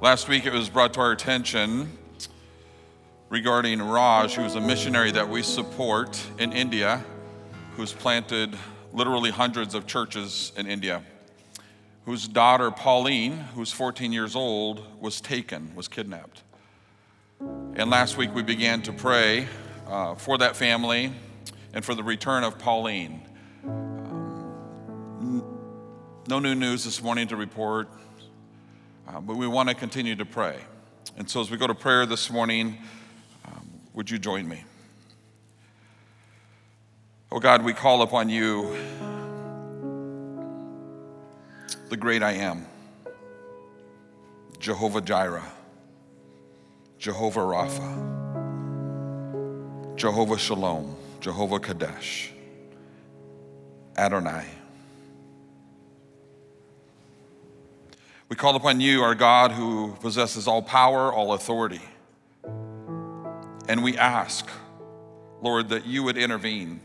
Last week it was brought to our attention regarding Raj, who is a missionary that we support in India, who's planted literally hundreds of churches in India, whose daughter Pauline, who's 14 years old, was taken, was kidnapped. And last week we began to pray uh, for that family and for the return of Pauline. Um, no new news this morning to report, uh, but we want to continue to pray. And so as we go to prayer this morning, um, would you join me? Oh God, we call upon you, the great I am, Jehovah Jireh, Jehovah Rapha, Jehovah Shalom, Jehovah Kadesh, Adonai. We call upon you, our God, who possesses all power, all authority. And we ask, Lord, that you would intervene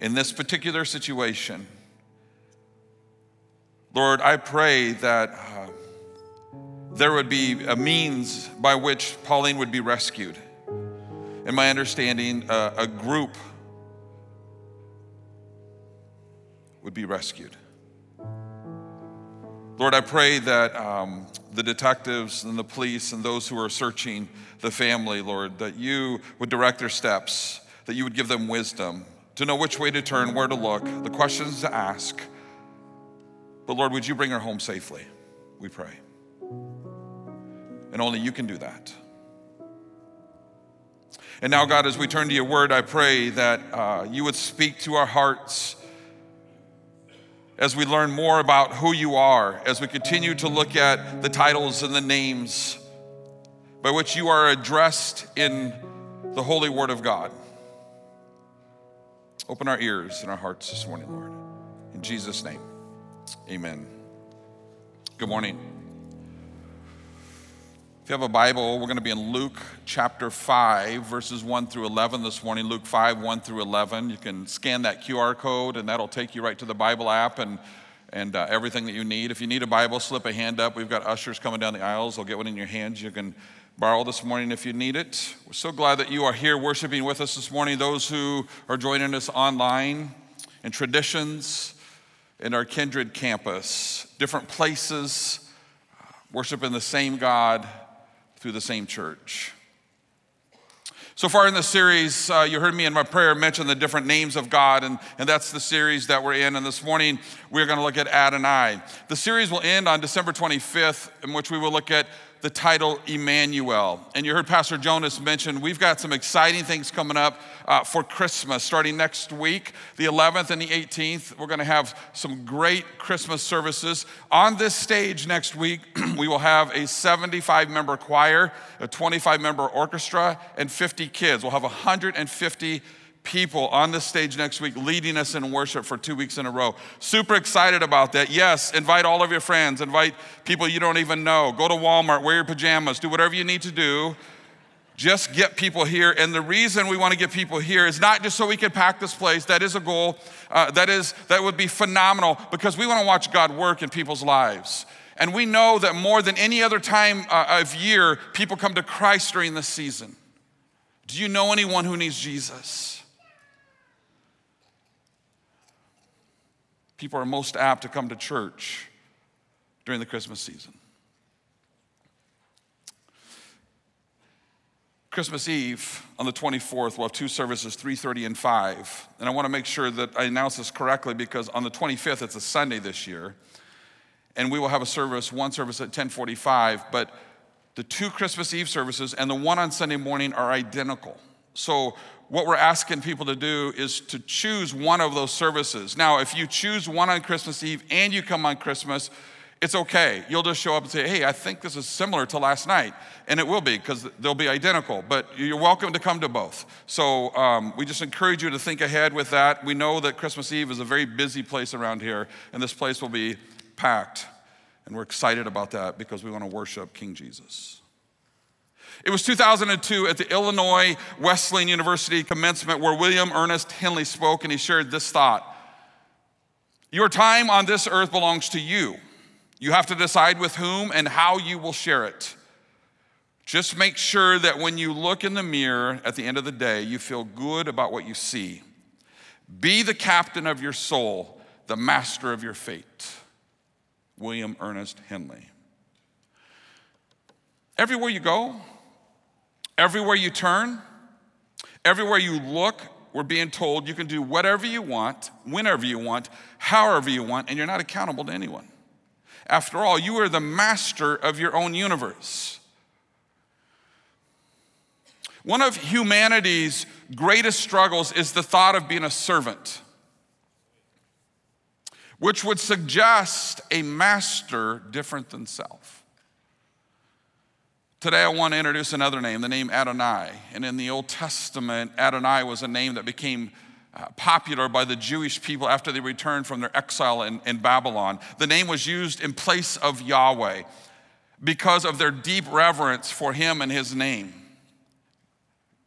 in this particular situation. Lord, I pray that uh, there would be a means by which Pauline would be rescued. In my understanding, uh, a group would be rescued. Lord, I pray that um, the detectives and the police and those who are searching the family, Lord, that you would direct their steps, that you would give them wisdom to know which way to turn, where to look, the questions to ask. But Lord, would you bring her home safely? We pray. And only you can do that. And now, God, as we turn to your word, I pray that uh, you would speak to our hearts as we learn more about who you are, as we continue to look at the titles and the names by which you are addressed in the holy word of God. Open our ears and our hearts this morning, Lord. In Jesus' name, amen. Good morning. If you have a Bible, we're going to be in Luke chapter 5, verses 1 through 11 this morning. Luke 5, 1 through 11. You can scan that QR code, and that'll take you right to the Bible app and, and uh, everything that you need. If you need a Bible, slip a hand up. We've got ushers coming down the aisles. They'll get one in your hands. You can borrow this morning if you need it. We're so glad that you are here worshiping with us this morning. Those who are joining us online in traditions in our kindred campus, different places, uh, worshiping the same God through the same church. So far in the series, uh, you heard me in my prayer mention the different names of God, and, and that's the series that we're in. And this morning, we're going to look at Adonai. The series will end on December 25th, in which we will look at the title Emmanuel. And you heard Pastor Jonas mention we've got some exciting things coming up uh, for Christmas starting next week, the 11th and the 18th. We're going to have some great Christmas services. On this stage next week, we will have a 75 member choir, a 25 member orchestra, and 50 kids. We'll have 150 people on the stage next week leading us in worship for two weeks in a row. Super excited about that. Yes, invite all of your friends, invite people you don't even know. Go to Walmart, wear your pajamas, do whatever you need to do. Just get people here. And the reason we want to get people here is not just so we can pack this place. That is a goal. Uh, that is that would be phenomenal because we want to watch God work in people's lives. And we know that more than any other time uh, of year, people come to Christ during this season. Do you know anyone who needs Jesus? People are most apt to come to church during the Christmas season. Christmas Eve on the 24th, we'll have two services, 3:30 and 5. And I want to make sure that I announce this correctly because on the 25th, it's a Sunday this year. And we will have a service, one service at 1045, but the two Christmas Eve services and the one on Sunday morning are identical. So what we're asking people to do is to choose one of those services. Now, if you choose one on Christmas Eve and you come on Christmas, it's okay. You'll just show up and say, hey, I think this is similar to last night. And it will be because they'll be identical, but you're welcome to come to both. So um, we just encourage you to think ahead with that. We know that Christmas Eve is a very busy place around here, and this place will be packed. And we're excited about that because we want to worship King Jesus. It was 2002 at the Illinois Wesleyan University commencement where William Ernest Henley spoke and he shared this thought Your time on this earth belongs to you. You have to decide with whom and how you will share it. Just make sure that when you look in the mirror at the end of the day, you feel good about what you see. Be the captain of your soul, the master of your fate. William Ernest Henley. Everywhere you go, everywhere you turn, everywhere you look, we're being told you can do whatever you want, whenever you want, however you want, and you're not accountable to anyone. After all, you are the master of your own universe. One of humanity's greatest struggles is the thought of being a servant, which would suggest a master different than self. Today, I want to introduce another name, the name Adonai. And in the Old Testament, Adonai was a name that became uh, popular by the Jewish people after they returned from their exile in, in Babylon. The name was used in place of Yahweh because of their deep reverence for him and his name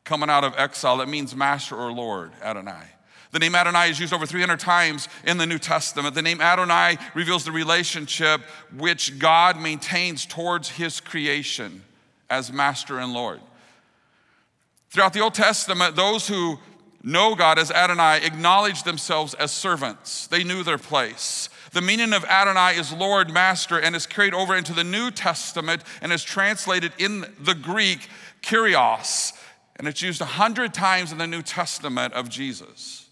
coming out of exile. It means master or Lord, Adonai. The name Adonai is used over 300 times in the New Testament. The name Adonai reveals the relationship which God maintains towards his creation as master and Lord. Throughout the Old Testament, those who know God as Adonai acknowledge themselves as servants. They knew their place. The meaning of Adonai is Lord, Master, and is carried over into the New Testament and is translated in the Greek, Kyrios, and it's used a hundred times in the New Testament of Jesus.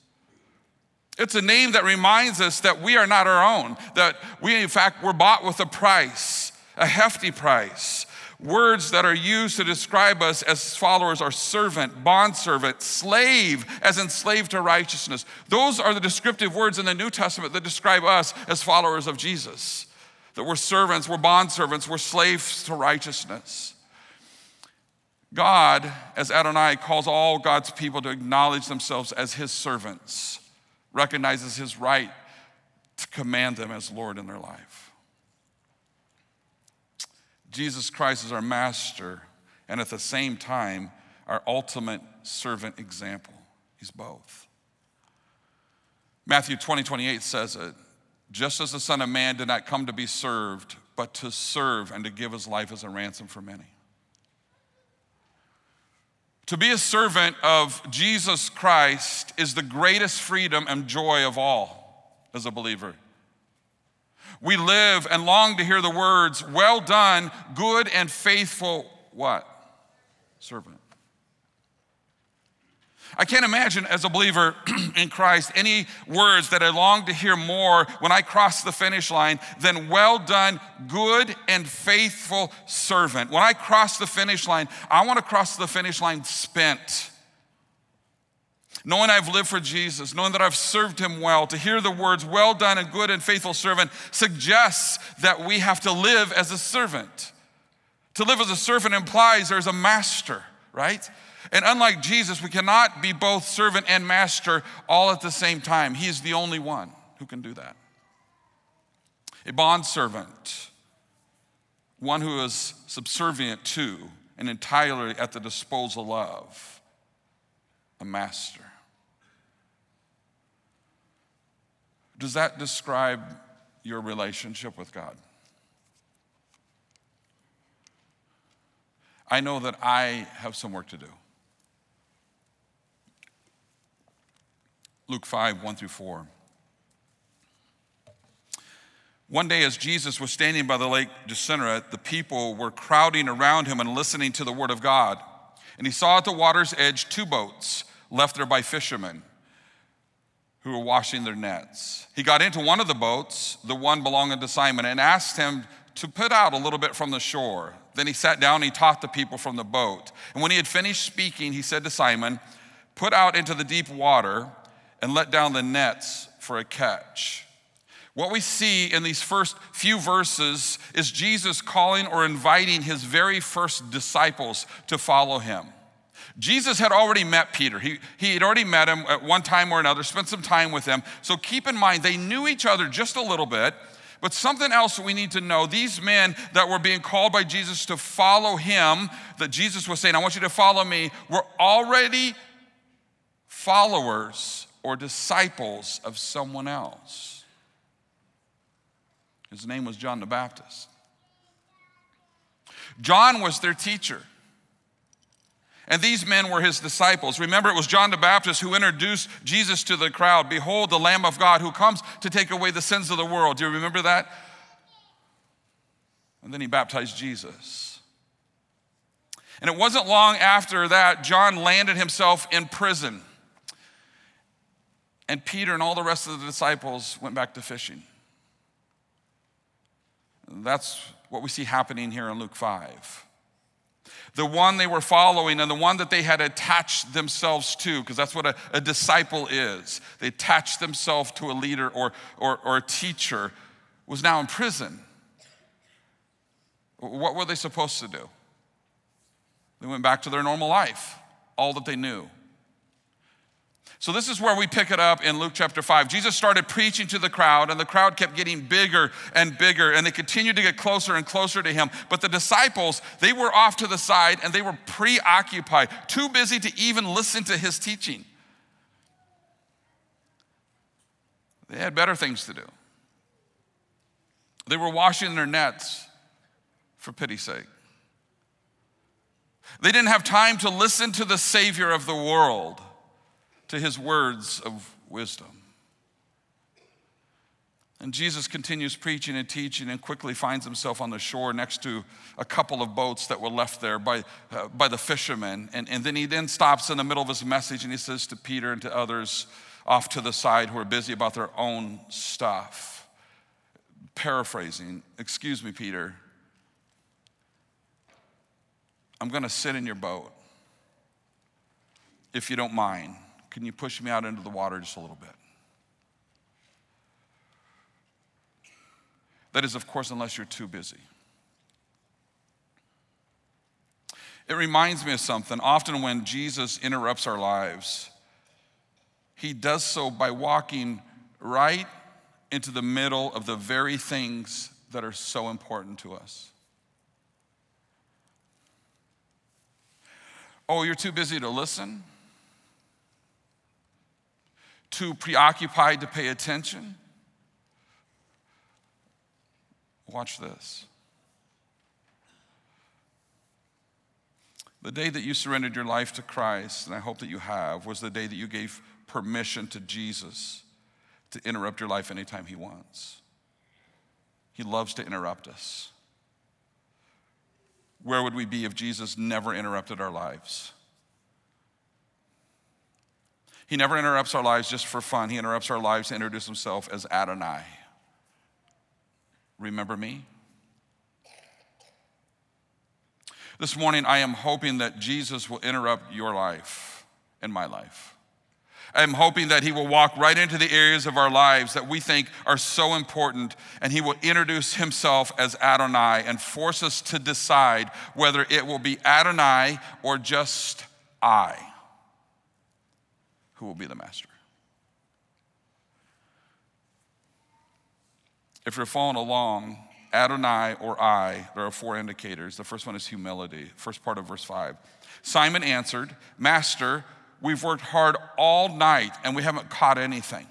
It's a name that reminds us that we are not our own, that we, in fact, were bought with a price, a hefty price. Words that are used to describe us as followers are servant, bondservant, slave, as enslaved to righteousness. Those are the descriptive words in the New Testament that describe us as followers of Jesus. That we're servants, we're bondservants, we're slaves to righteousness. God, as Adonai, calls all God's people to acknowledge themselves as his servants, recognizes his right to command them as Lord in their life. Jesus Christ is our master and at the same time our ultimate servant example. He's both. Matthew 20, 28 says it just as the Son of Man did not come to be served, but to serve and to give his life as a ransom for many. To be a servant of Jesus Christ is the greatest freedom and joy of all as a believer. We live and long to hear the words, well done, good and faithful, what? Servant. I can't imagine as a believer in Christ any words that I long to hear more when I cross the finish line than well done, good and faithful servant. When I cross the finish line, I want to cross the finish line spent. Knowing I've lived for Jesus, knowing that I've served him well, to hear the words, well done and good and faithful servant, suggests that we have to live as a servant. To live as a servant implies there's a master, right? And unlike Jesus, we cannot be both servant and master all at the same time. He is the only one who can do that. A bondservant, one who is subservient to and entirely at the disposal of a master. Does that describe your relationship with God? I know that I have some work to do. Luke 5, 1 through 4. One day, as Jesus was standing by the lake Gennesaret, the people were crowding around him and listening to the word of God. And he saw at the water's edge two boats left there by fishermen who were washing their nets. He got into one of the boats, the one belonging to Simon, and asked him to put out a little bit from the shore. Then he sat down and he taught the people from the boat. And when he had finished speaking, he said to Simon, Put out into the deep water and let down the nets for a catch. What we see in these first few verses is Jesus calling or inviting his very first disciples to follow him. Jesus had already met Peter. He, he had already met him at one time or another, spent some time with him. So keep in mind, they knew each other just a little bit. But something else we need to know these men that were being called by Jesus to follow him, that Jesus was saying, I want you to follow me, were already followers or disciples of someone else. His name was John the Baptist. John was their teacher. And these men were his disciples. Remember, it was John the Baptist who introduced Jesus to the crowd. Behold, the Lamb of God who comes to take away the sins of the world. Do you remember that? And then he baptized Jesus. And it wasn't long after that, John landed himself in prison. And Peter and all the rest of the disciples went back to fishing. That's what we see happening here in Luke 5 the one they were following and the one that they had attached themselves to, because that's what a, a, disciple is. They attached themselves to a leader or, or, or a teacher, was now in prison. What were they supposed to do? They went back to their normal life, all that they knew. So, this is where we pick it up in Luke chapter 5. Jesus started preaching to the crowd, and the crowd kept getting bigger and bigger, and they continued to get closer and closer to him. But the disciples, they were off to the side and they were preoccupied, too busy to even listen to his teaching. They had better things to do. They were washing their nets for pity's sake. They didn't have time to listen to the Savior of the world to his words of wisdom. And Jesus continues preaching and teaching and quickly finds himself on the shore next to a couple of boats that were left there by, uh, by the fishermen. And, and then he then stops in the middle of his message and he says to Peter and to others off to the side who are busy about their own stuff, paraphrasing, Excuse me, Peter, I'm going to sit in your boat if you don't mind. Can you push me out into the water just a little bit? That is, of course, unless you're too busy. It reminds me of something. Often, when Jesus interrupts our lives, he does so by walking right into the middle of the very things that are so important to us. Oh, you're too busy to listen? Too preoccupied to pay attention? Watch this. The day that you surrendered your life to Christ, and I hope that you have, was the day that you gave permission to Jesus to interrupt your life anytime he wants. He loves to interrupt us. Where would we be if Jesus never interrupted our lives? He never interrupts our lives just for fun. He interrupts our lives to introduce himself as Adonai. Remember me? This morning, I am hoping that Jesus will interrupt your life and my life. I'm hoping that he will walk right into the areas of our lives that we think are so important, and he will introduce himself as Adonai and force us to decide whether it will be Adonai or just I who will be the master. If you're following along, Adonai or I, there are four indicators. The first one is humility, first part of verse 5. Simon answered, Master, we've worked hard all night and we haven't caught anything.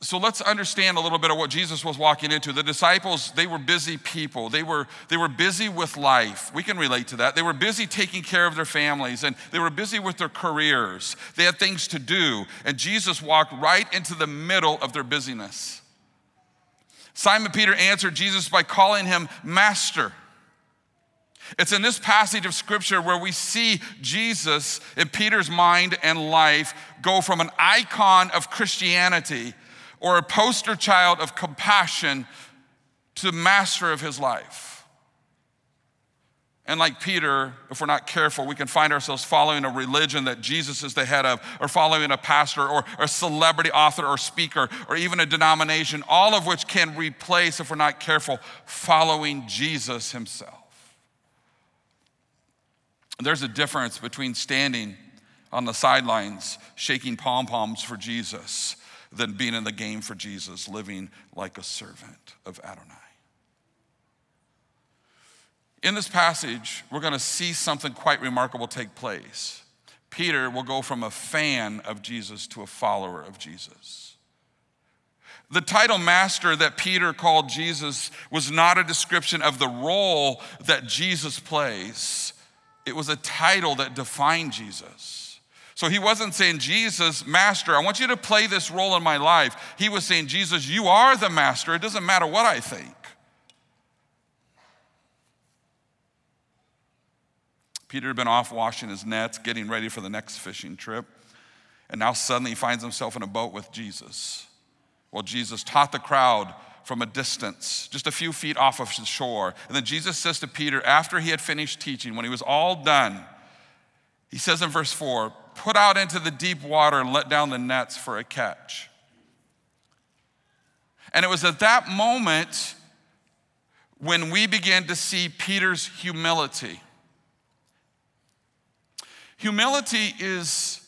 So let's understand a little bit of what Jesus was walking into. The disciples, they were busy people. They were, they were busy with life. We can relate to that. They were busy taking care of their families and they were busy with their careers. They had things to do. And Jesus walked right into the middle of their busyness. Simon Peter answered Jesus by calling him Master. It's in this passage of scripture where we see Jesus in Peter's mind and life go from an icon of Christianity or a poster child of compassion to the master of his life. And like Peter, if we're not careful, we can find ourselves following a religion that Jesus is the head of, or following a pastor, or a celebrity author or speaker, or even a denomination, all of which can replace, if we're not careful, following Jesus himself. There's a difference between standing on the sidelines, shaking pom poms for Jesus, than being in the game for Jesus, living like a servant of Adonai. In this passage, we're going to see something quite remarkable take place. Peter will go from a fan of Jesus to a follower of Jesus. The title master that Peter called Jesus was not a description of the role that Jesus plays, it was a title that defined Jesus. So he wasn't saying, Jesus, master, I want you to play this role in my life. He was saying, Jesus, you are the master. It doesn't matter what I think. Peter had been off washing his nets, getting ready for the next fishing trip, and now suddenly he finds himself in a boat with Jesus. Well, Jesus taught the crowd from a distance, just a few feet off of the shore. And then Jesus says to Peter, after he had finished teaching, when he was all done, he says in verse 4 Put out into the deep water and let down the nets for a catch. And it was at that moment when we began to see Peter's humility. Humility is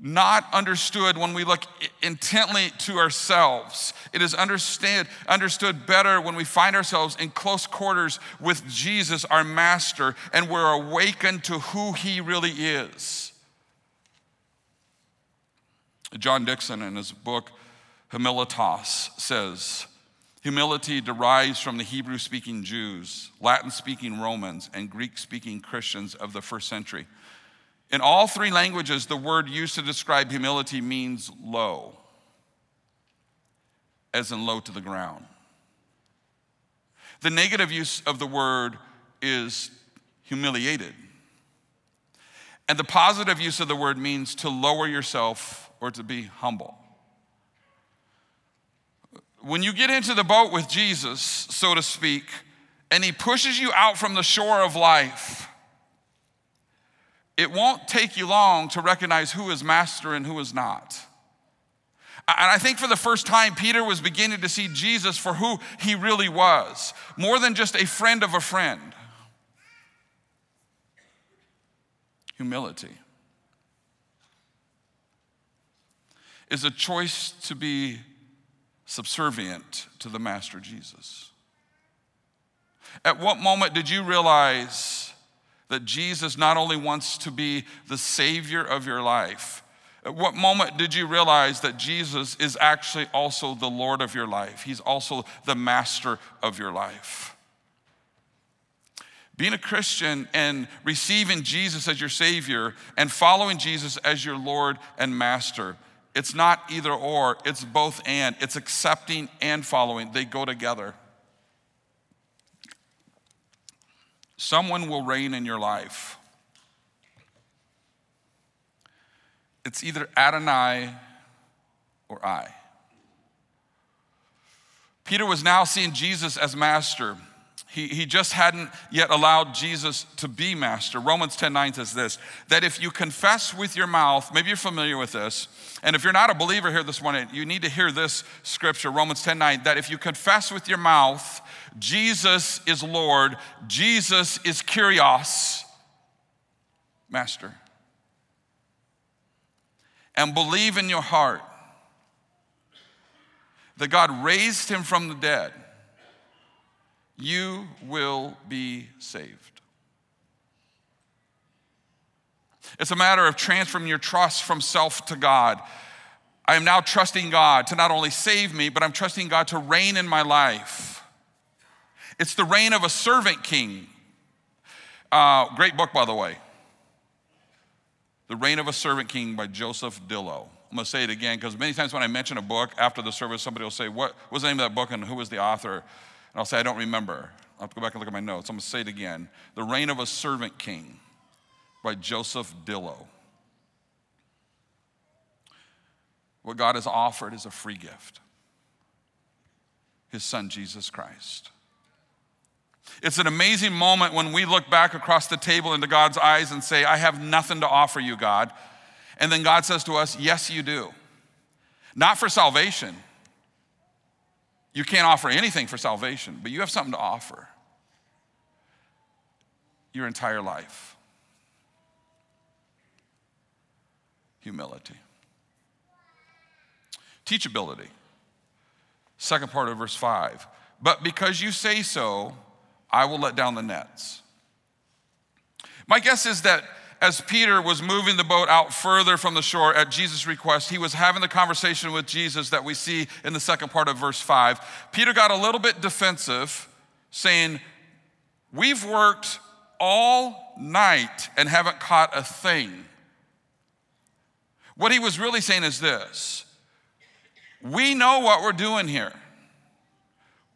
not understood when we look intently to ourselves. It is understand, understood better when we find ourselves in close quarters with Jesus, our Master, and we're awakened to who He really is. John Dickson, in his book Humilitas, says, Humility derives from the Hebrew speaking Jews, Latin speaking Romans, and Greek speaking Christians of the first century. In all three languages, the word used to describe humility means low, as in low to the ground. The negative use of the word is humiliated. And the positive use of the word means to lower yourself or to be humble. When you get into the boat with Jesus, so to speak, and he pushes you out from the shore of life, it won't take you long to recognize who is master and who is not. And I think for the first time, Peter was beginning to see Jesus for who he really was, more than just a friend of a friend. Humility is a choice to be subservient to the Master Jesus. At what moment did you realize? That Jesus not only wants to be the Savior of your life, at what moment did you realize that Jesus is actually also the Lord of your life? He's also the master of your life. Being a Christian and receiving Jesus as your Savior and following Jesus as your Lord and Master, it's not either or, it's both and. It's accepting and following, they go together. Someone will reign in your life. It's either Adonai or I. Peter was now seeing Jesus as master. He, he just hadn't yet allowed Jesus to be master. Romans 10 9 says this that if you confess with your mouth, maybe you're familiar with this, and if you're not a believer here this morning, you need to hear this scripture, Romans 10 9, that if you confess with your mouth Jesus is Lord, Jesus is Kyrios, Master. And believe in your heart that God raised him from the dead, you will be saved. It's a matter of transferring your trust from self to God. I am now trusting God to not only save me, but I'm trusting God to reign in my life. It's the reign of a servant king. Uh, great book, by the way. The Reign of a Servant King by Joseph Dillow. I'm going to say it again because many times when I mention a book after the service, somebody will say, What was the name of that book and who was the author? And I'll say, I don't remember. I'll have to go back and look at my notes. I'm going to say it again The Reign of a Servant King by Joseph Dillow. What God has offered is a free gift His Son, Jesus Christ. It's an amazing moment when we look back across the table into God's eyes and say, I have nothing to offer you, God. And then God says to us, Yes, you do. Not for salvation. You can't offer anything for salvation, but you have something to offer your entire life. Humility. Teachability. Second part of verse 5. But because you say so, I will let down the nets. My guess is that as Peter was moving the boat out further from the shore at Jesus' request, he was having the conversation with Jesus that we see in the second part of verse 5. Peter got a little bit defensive, saying, We've worked all night and haven't caught a thing. What he was really saying is this We know what we're doing here.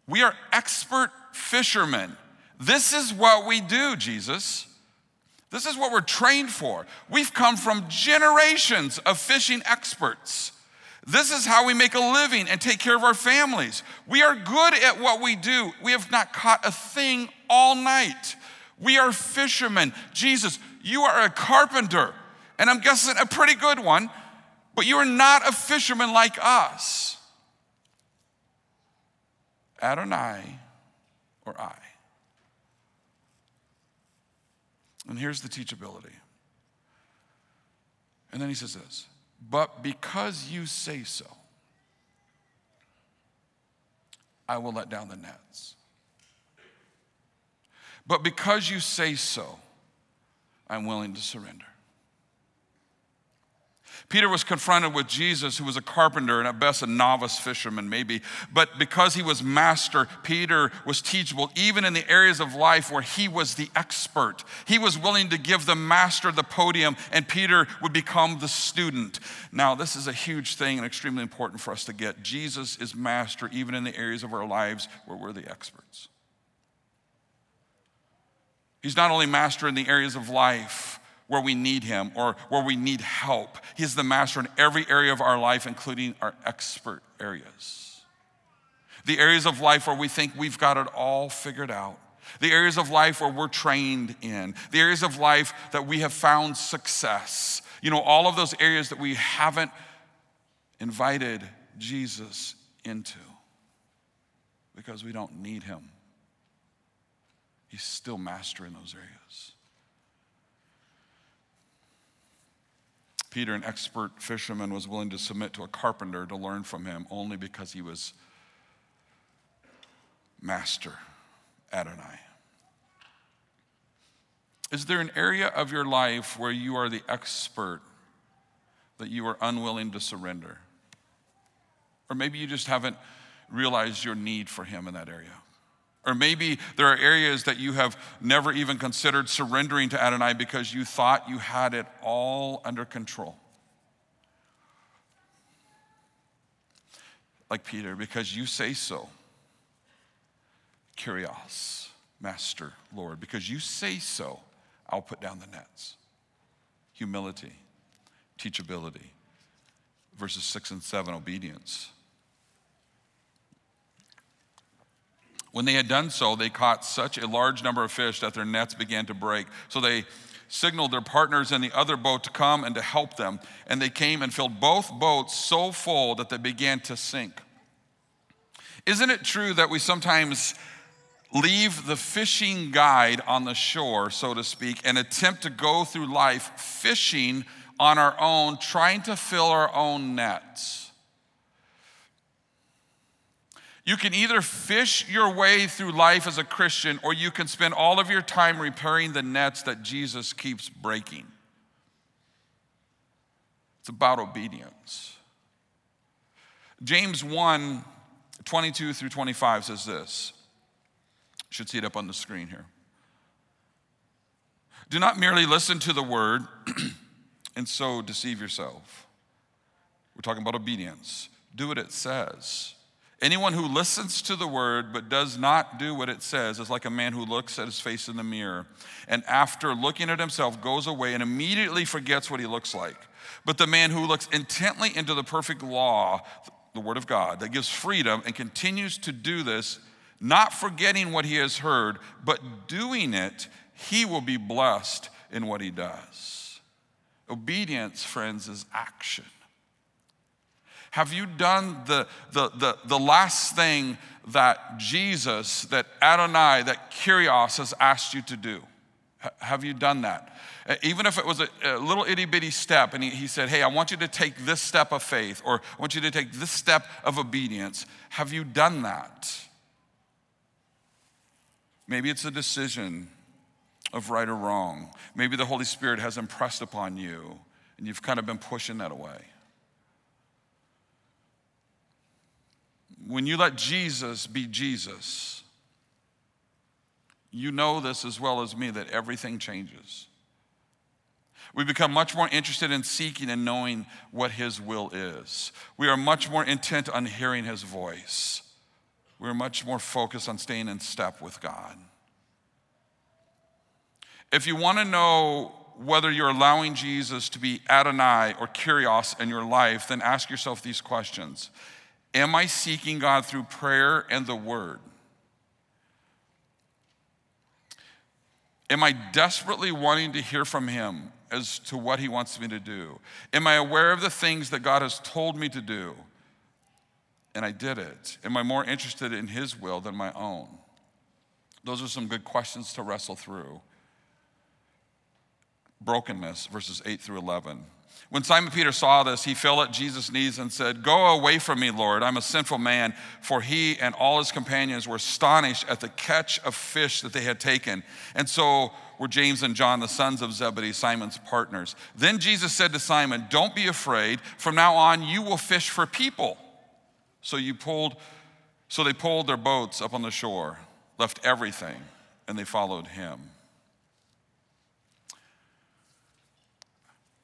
We are expert fishermen. This is what we do, Jesus. This is what we're trained for. We've come from generations of fishing experts. This is how we make a living and take care of our families. We are good at what we do. We have not caught a thing all night. We are fishermen. Jesus, you are a carpenter, and I'm guessing a pretty good one, but you are not a fisherman like us. Adonai or I. And here's the teachability. And then he says this, but because you say so, I will let down the nets. But because you say so, I'm willing to surrender. Peter was confronted with Jesus, who was a carpenter and at best a novice fisherman, maybe. But because he was master, Peter was teachable, even in the areas of life where he was the expert. He was willing to give the master the podium, and Peter would become the student. Now, this is a huge thing and extremely important for us to get. Jesus is master, even in the areas of our lives where we're the experts. He's not only master in the areas of life where we need Him or where we need help. He's the master in every area of our life, including our expert areas. The areas of life where we think we've got it all figured out. The areas of life where we're trained in. The areas of life that we have found success. You know, all of those areas that we haven't invited Jesus into because we don't need Him. He's still master in those areas. Peter, an expert fisherman, was willing to submit to a carpenter to learn from him only because he was master Adonai. Is there an area of your life where you are the expert that you are unwilling to surrender? Or maybe you just haven't realized your need for him in that area. Or maybe there are areas that you have never even considered surrendering to Adonai because you thought you had it all under control. Like Peter, because you say so. Kyrios, Master, Lord, because you say so, I'll put down the nets. Humility, teachability. Verses six and seven, obedience. When they had done so, they caught such a large number of fish that their nets began to break. So they signaled their partners in the other boat to come and to help them. And they came and filled both boats so full that they began to sink. Isn't it true that we sometimes leave the fishing guide on the shore, so to speak, and attempt to go through life fishing on our own, trying to fill our own nets? You can either fish your way through life as a Christian, or you can spend all of your time repairing the nets that Jesus keeps breaking. It's about obedience. James 1 22 through 25 says this. Should see it up on the screen here. Do not merely listen to the word and so deceive yourself. We're talking about obedience. Do what it says. Anyone who listens to the word but does not do what it says is like a man who looks at his face in the mirror and after looking at himself goes away and immediately forgets what he looks like. But the man who looks intently into the perfect law, the word of God, that gives freedom and continues to do this, not forgetting what he has heard, but doing it, he will be blessed in what he does. Obedience, friends, is action. Have you done the, the, the, the last thing that Jesus, that Adonai, that Kyrios has asked you to do? Have you done that? Even if it was a, a little itty bitty step, and he, he said, Hey, I want you to take this step of faith, or I want you to take this step of obedience. Have you done that? Maybe it's a decision of right or wrong. Maybe the Holy Spirit has impressed upon you and you've kind of been pushing that away. When you let Jesus be Jesus, you know this as well as me that everything changes. We become much more interested in seeking and knowing what His will is. We are much more intent on hearing His voice. We're much more focused on staying in step with God. If you want to know whether you're allowing Jesus to be Adonai or Kyrios in your life, then ask yourself these questions Am I seeking God through prayer and the Word? Am I desperately wanting to hear from Him as to what He wants me to do? Am I aware of the things that God has told me to do? And I did it. Am I more interested in His will than my own? Those are some good questions to wrestle through. Brokenness, verses 8 through 11. When Simon Peter saw this, he fell at Jesus' knees and said, Go away from me, Lord. I'm a sinful man. For he and all his companions were astonished at the catch of fish that they had taken. And so were James and John, the sons of Zebedee, Simon's partners. Then Jesus said to Simon, Don't be afraid. From now on, you will fish for people. So you pulled, so they pulled their boats up on the shore, left everything, and they followed him.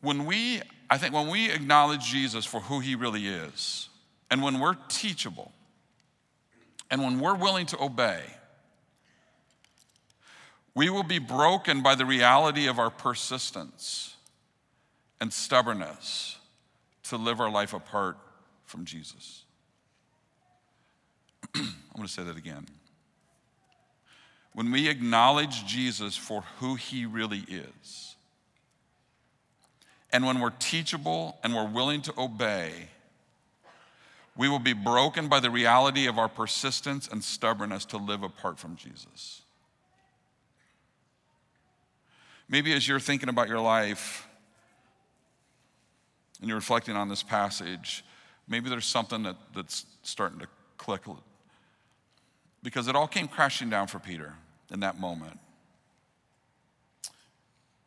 When we, I think, when we acknowledge Jesus for who he really is, and when we're teachable, and when we're willing to obey, we will be broken by the reality of our persistence and stubbornness to live our life apart from Jesus. I'm going to say that again. When we acknowledge Jesus for who he really is, and when we're teachable and we're willing to obey, we will be broken by the reality of our persistence and stubbornness to live apart from Jesus. Maybe as you're thinking about your life and you're reflecting on this passage, maybe there's something that, that's starting to click because it all came crashing down for Peter in that moment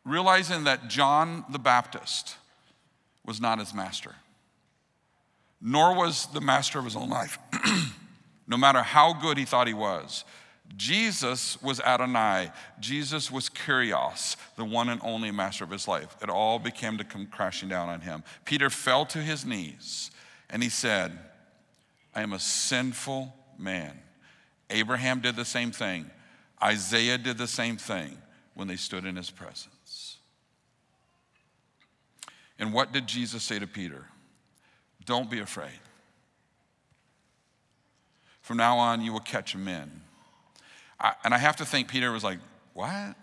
realizing that John the Baptist was not his master, nor was the master of his own life, no matter how good he thought he was. Jesus was Adonai. Jesus was Kyrios, the one and only master of his life. It all became to come crashing down on him. Peter fell to his knees and he said, I am a sinful man. Abraham did the same thing. Isaiah did the same thing when they stood in his presence. And what did Jesus say to Peter? Don't be afraid. From now on, you will catch men. I, and I have to think Peter was like, What?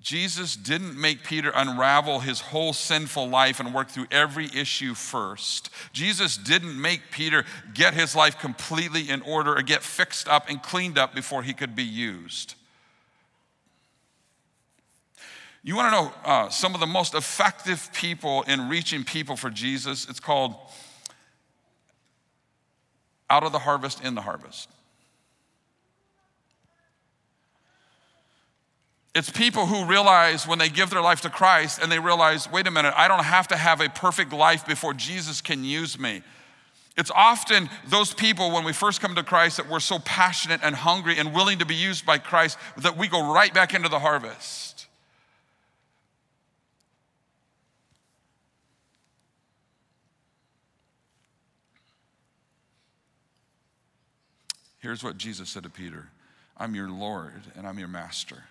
Jesus didn't make Peter unravel his whole sinful life and work through every issue first. Jesus didn't make Peter get his life completely in order or get fixed up and cleaned up before he could be used. You want to know uh, some of the most effective people in reaching people for Jesus? It's called Out of the Harvest, in the Harvest. It's people who realize when they give their life to Christ and they realize, wait a minute, I don't have to have a perfect life before Jesus can use me. It's often those people when we first come to Christ that we're so passionate and hungry and willing to be used by Christ that we go right back into the harvest. Here's what Jesus said to Peter I'm your Lord and I'm your master.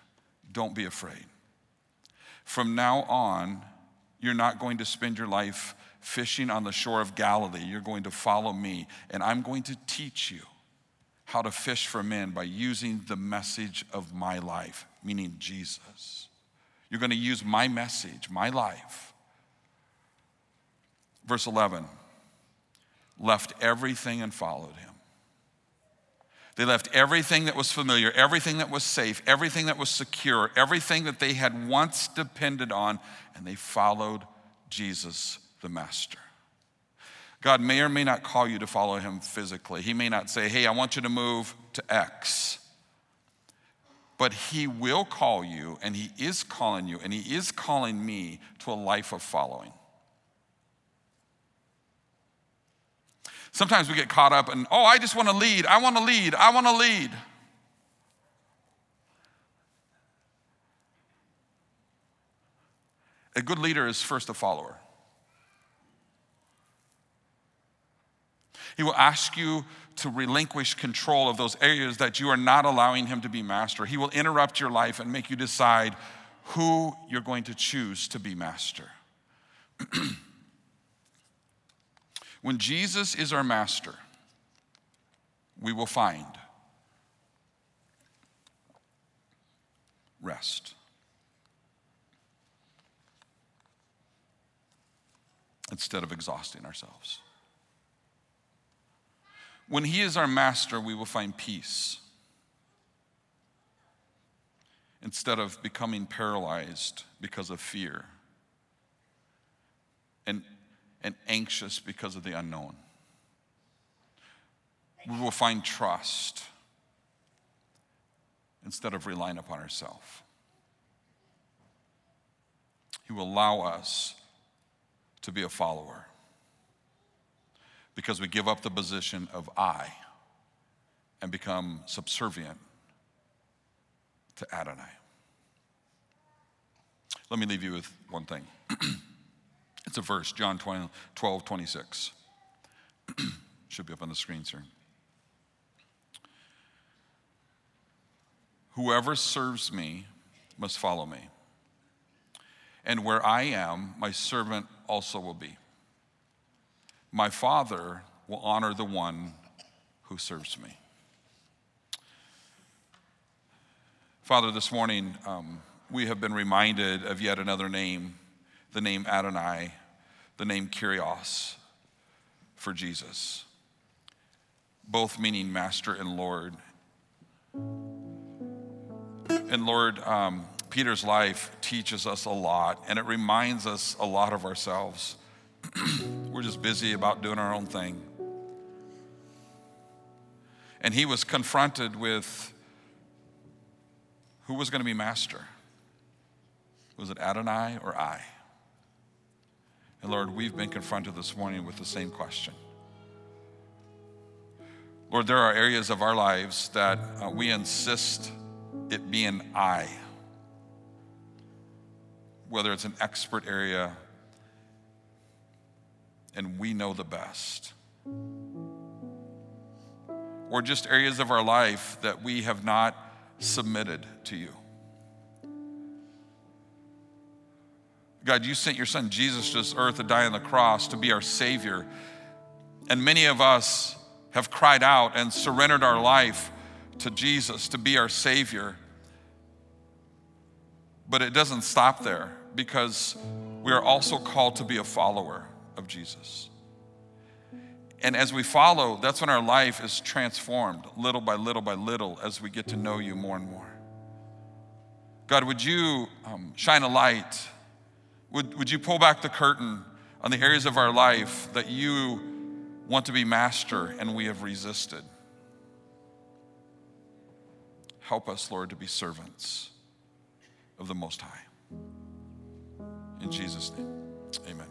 Don't be afraid. From now on, you're not going to spend your life fishing on the shore of Galilee. You're going to follow me, and I'm going to teach you how to fish for men by using the message of my life, meaning Jesus. You're going to use my message, my life. Verse 11 left everything and followed him. They left everything that was familiar, everything that was safe, everything that was secure, everything that they had once depended on, and they followed Jesus, the Master. God may or may not call you to follow him physically. He may not say, Hey, I want you to move to X. But He will call you, and He is calling you, and He is calling me to a life of following. Sometimes we get caught up in, oh, I just want to lead, I want to lead, I want to lead. A good leader is first a follower. He will ask you to relinquish control of those areas that you are not allowing him to be master. He will interrupt your life and make you decide who you're going to choose to be master. when Jesus is our master, we will find rest. Instead of exhausting ourselves. When He is our master, we will find peace. Instead of becoming paralyzed because of fear and, and anxious because of the unknown, we will find trust instead of relying upon ourselves. He will allow us to be a follower because we give up the position of I and become subservient to Adonai. Let me leave you with one thing. it's a verse, John 20, 12, 26. Should be up on the screen, sir. Whoever serves me must follow me. And where I am, my servant also will be. My Father will honor the one who serves me. Father, this morning um, we have been reminded of yet another name, the name Adonai, the name Kyrios for Jesus, both meaning master and Lord. And Lord, um, Peter's life teaches us a lot, and it reminds us a lot of ourselves. We're just busy about doing our own thing. And he was confronted with who was going to be master? Was it Adonai or I? And Lord, we've been confronted this morning with the same question. Lord, there are areas of our lives that uh, we insist it be an I. Whether it's an expert area and we know the best. Or just areas of our life that we have not submitted to you. God, you sent your son Jesus to this earth to die on the cross to be our Savior. And many of us have cried out and surrendered our life to Jesus to be our Savior. But it doesn't stop there because we are also called to be a follower of Jesus. And as we follow, that's when our life is transformed little by little by little as we get to know you more and more. God, would you um, shine a light? Would, would you pull back the curtain on the areas of our life that you want to be master and we have resisted? Help us, Lord, to be servants of the Most High. In Jesus' name, amen.